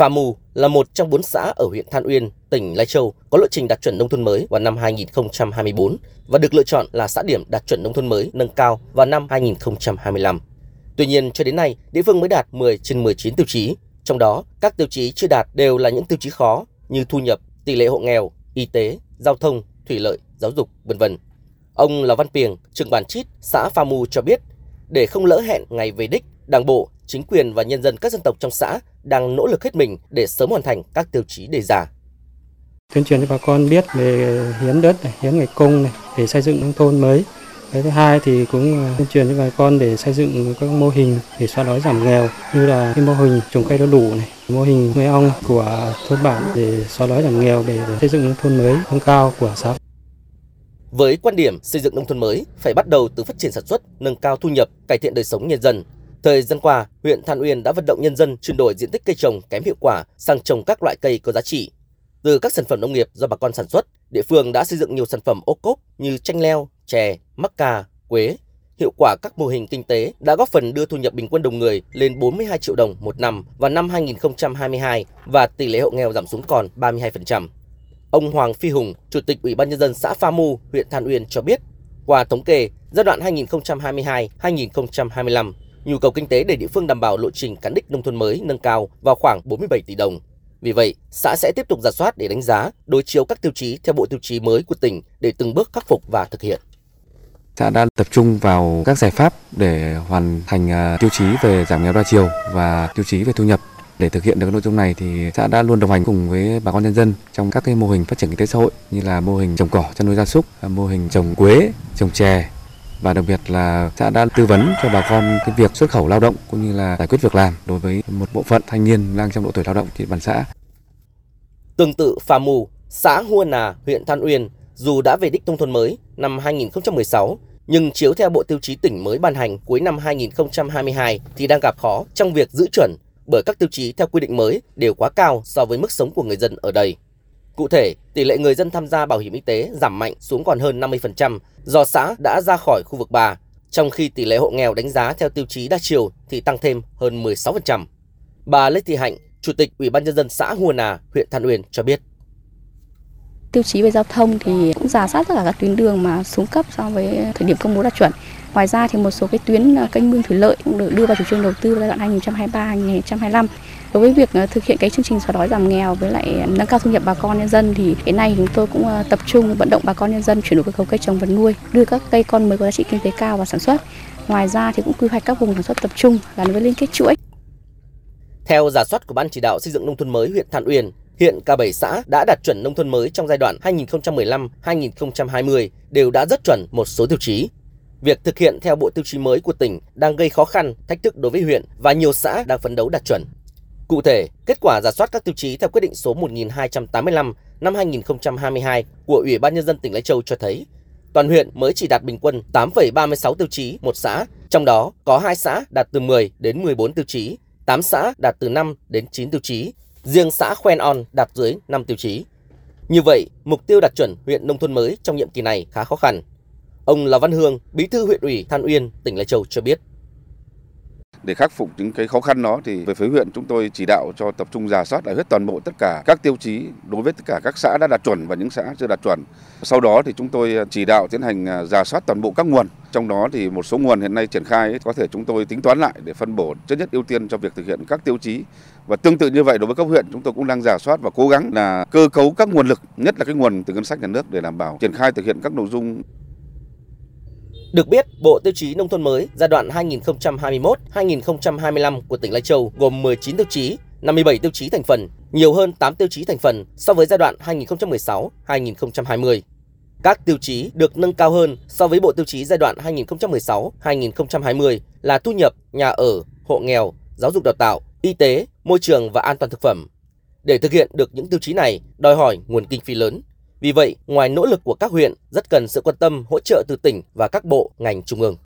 Phà Mù là một trong bốn xã ở huyện Than Uyên, tỉnh Lai Châu có lộ trình đạt chuẩn nông thôn mới vào năm 2024 và được lựa chọn là xã điểm đạt chuẩn nông thôn mới nâng cao vào năm 2025. Tuy nhiên, cho đến nay, địa phương mới đạt 10 trên 19 tiêu chí, trong đó các tiêu chí chưa đạt đều là những tiêu chí khó như thu nhập, tỷ lệ hộ nghèo, y tế, giao thông, thủy lợi, giáo dục, vân vân. Ông Lò Văn Piềng, trưởng bản Chít, xã Pha Mù cho biết, để không lỡ hẹn ngày về đích, Đảng bộ, chính quyền và nhân dân các dân tộc trong xã đang nỗ lực hết mình để sớm hoàn thành các tiêu chí đề ra. Tuyên truyền cho bà con biết về hiến đất, này, hiến ngày công này, để xây dựng nông thôn mới. Cái thứ hai thì cũng tuyên truyền cho bà con để xây dựng các mô hình để xóa đói giảm nghèo như là cái mô hình trồng cây đu đủ này, mô hình nuôi ong của thôn bản để xóa đói giảm nghèo để, để xây dựng nông thôn mới nâng cao của xã. Với quan điểm xây dựng nông thôn mới phải bắt đầu từ phát triển sản xuất, nâng cao thu nhập, cải thiện đời sống nhân dân. Thời gian qua, huyện Than Uyên đã vận động nhân dân chuyển đổi diện tích cây trồng kém hiệu quả sang trồng các loại cây có giá trị. Từ các sản phẩm nông nghiệp do bà con sản xuất, địa phương đã xây dựng nhiều sản phẩm ô cốp như chanh leo, chè, mắc cà, quế. Hiệu quả các mô hình kinh tế đã góp phần đưa thu nhập bình quân đầu người lên 42 triệu đồng một năm vào năm 2022 và tỷ lệ hộ nghèo giảm xuống còn 32%. Ông Hoàng Phi Hùng, Chủ tịch Ủy ban Nhân dân xã Pha Mu, huyện Than Uyên cho biết, qua thống kê, giai đoạn 2022-2025, nhu cầu kinh tế để địa phương đảm bảo lộ trình cán đích nông thôn mới nâng cao vào khoảng 47 tỷ đồng. Vì vậy, xã sẽ tiếp tục giả soát để đánh giá, đối chiếu các tiêu chí theo bộ tiêu chí mới của tỉnh để từng bước khắc phục và thực hiện. Xã đã tập trung vào các giải pháp để hoàn thành à, tiêu chí về giảm nghèo đa chiều và tiêu chí về thu nhập để thực hiện được nội dung này thì xã đã luôn đồng hành cùng với bà con nhân dân trong các cái mô hình phát triển kinh tế xã hội như là mô hình trồng cỏ chăn nuôi gia súc, à, mô hình trồng quế, trồng chè và đặc biệt là xã đã tư vấn cho bà con cái việc xuất khẩu lao động cũng như là giải quyết việc làm đối với một bộ phận thanh niên đang trong độ tuổi lao động trên bàn xã. Tương tự Phà Mù, xã Hua Nà, huyện Than Uyên, dù đã về đích nông thôn mới năm 2016, nhưng chiếu theo bộ tiêu chí tỉnh mới ban hành cuối năm 2022 thì đang gặp khó trong việc giữ chuẩn bởi các tiêu chí theo quy định mới đều quá cao so với mức sống của người dân ở đây. Cụ thể, tỷ lệ người dân tham gia bảo hiểm y tế giảm mạnh xuống còn hơn 50% do xã đã ra khỏi khu vực 3, trong khi tỷ lệ hộ nghèo đánh giá theo tiêu chí đa chiều thì tăng thêm hơn 16%. Bà Lê Thị Hạnh, Chủ tịch Ủy ban nhân dân xã Hùa Nà, huyện Than Uyên cho biết. Tiêu chí về giao thông thì cũng giả soát tất cả các tuyến đường mà xuống cấp so với thời điểm công bố đạt chuẩn. Ngoài ra thì một số cái tuyến ờ, kênh mương thủy lợi cũng được đưa vào chủ trương đầu tư giai đoạn 2023-2025. Đối với việc ờ, thực hiện cái chương trình xóa đói giảm nghèo với lại ờ, nâng cao thu nhập bà con nhân dân thì hiện nay chúng tôi cũng ờ, tập trung vận động bà con nhân dân chuyển đổi cơ cấu cây trồng vật nuôi, đưa các cây con mới có giá trị kinh tế cao vào sản xuất. Ngoài ra thì cũng quy hoạch các vùng sản xuất tập trung gắn với liên kết chuỗi. Theo giả soát của Ban chỉ đạo xây dựng nông thôn mới huyện Than Uyên, hiện cả 7 xã đã đạt chuẩn nông thôn mới trong giai đoạn 2015-2020 đều đã rất chuẩn một số tiêu chí. Việc thực hiện theo bộ tiêu chí mới của tỉnh đang gây khó khăn, thách thức đối với huyện và nhiều xã đang phấn đấu đạt chuẩn. Cụ thể, kết quả giả soát các tiêu chí theo quyết định số 1285 năm 2022 của Ủy ban Nhân dân tỉnh Lai Châu cho thấy, toàn huyện mới chỉ đạt bình quân 8,36 tiêu chí một xã, trong đó có 2 xã đạt từ 10 đến 14 tiêu chí, 8 xã đạt từ 5 đến 9 tiêu chí, riêng xã Khoen On đạt dưới 5 tiêu chí. Như vậy, mục tiêu đạt chuẩn huyện nông thôn mới trong nhiệm kỳ này khá khó khăn. Ông Lò Văn Hương, Bí thư huyện ủy Than Uyên, tỉnh Lai Châu cho biết. Để khắc phục những cái khó khăn đó thì về phía huyện chúng tôi chỉ đạo cho tập trung giả soát lại hết toàn bộ tất cả các tiêu chí đối với tất cả các xã đã đạt chuẩn và những xã chưa đạt chuẩn. Sau đó thì chúng tôi à, chỉ đạo tiến hành à, giả soát toàn bộ các nguồn. Trong đó thì một số nguồn hiện nay triển khai có thể chúng tôi tính toán lại để phân bổ trước nhất ưu tiên cho việc thực hiện các tiêu chí. Và tương tự như vậy đối với các huyện chúng tôi cũng đang giả soát và cố gắng là cơ cấu các nguồn lực, nhất là cái nguồn từ ngân sách nhà nước để đảm bảo triển khai thực hiện các nội dung được biết, Bộ Tiêu chí Nông thôn mới giai đoạn 2021-2025 của tỉnh Lai Châu gồm 19 tiêu chí, 57 tiêu chí thành phần, nhiều hơn 8 tiêu chí thành phần so với giai đoạn 2016-2020. Các tiêu chí được nâng cao hơn so với Bộ Tiêu chí giai đoạn 2016-2020 là thu nhập, nhà ở, hộ nghèo, giáo dục đào tạo, y tế, môi trường và an toàn thực phẩm. Để thực hiện được những tiêu chí này, đòi hỏi nguồn kinh phí lớn, vì vậy, ngoài nỗ lực của các huyện, rất cần sự quan tâm hỗ trợ từ tỉnh và các bộ, ngành trung ương.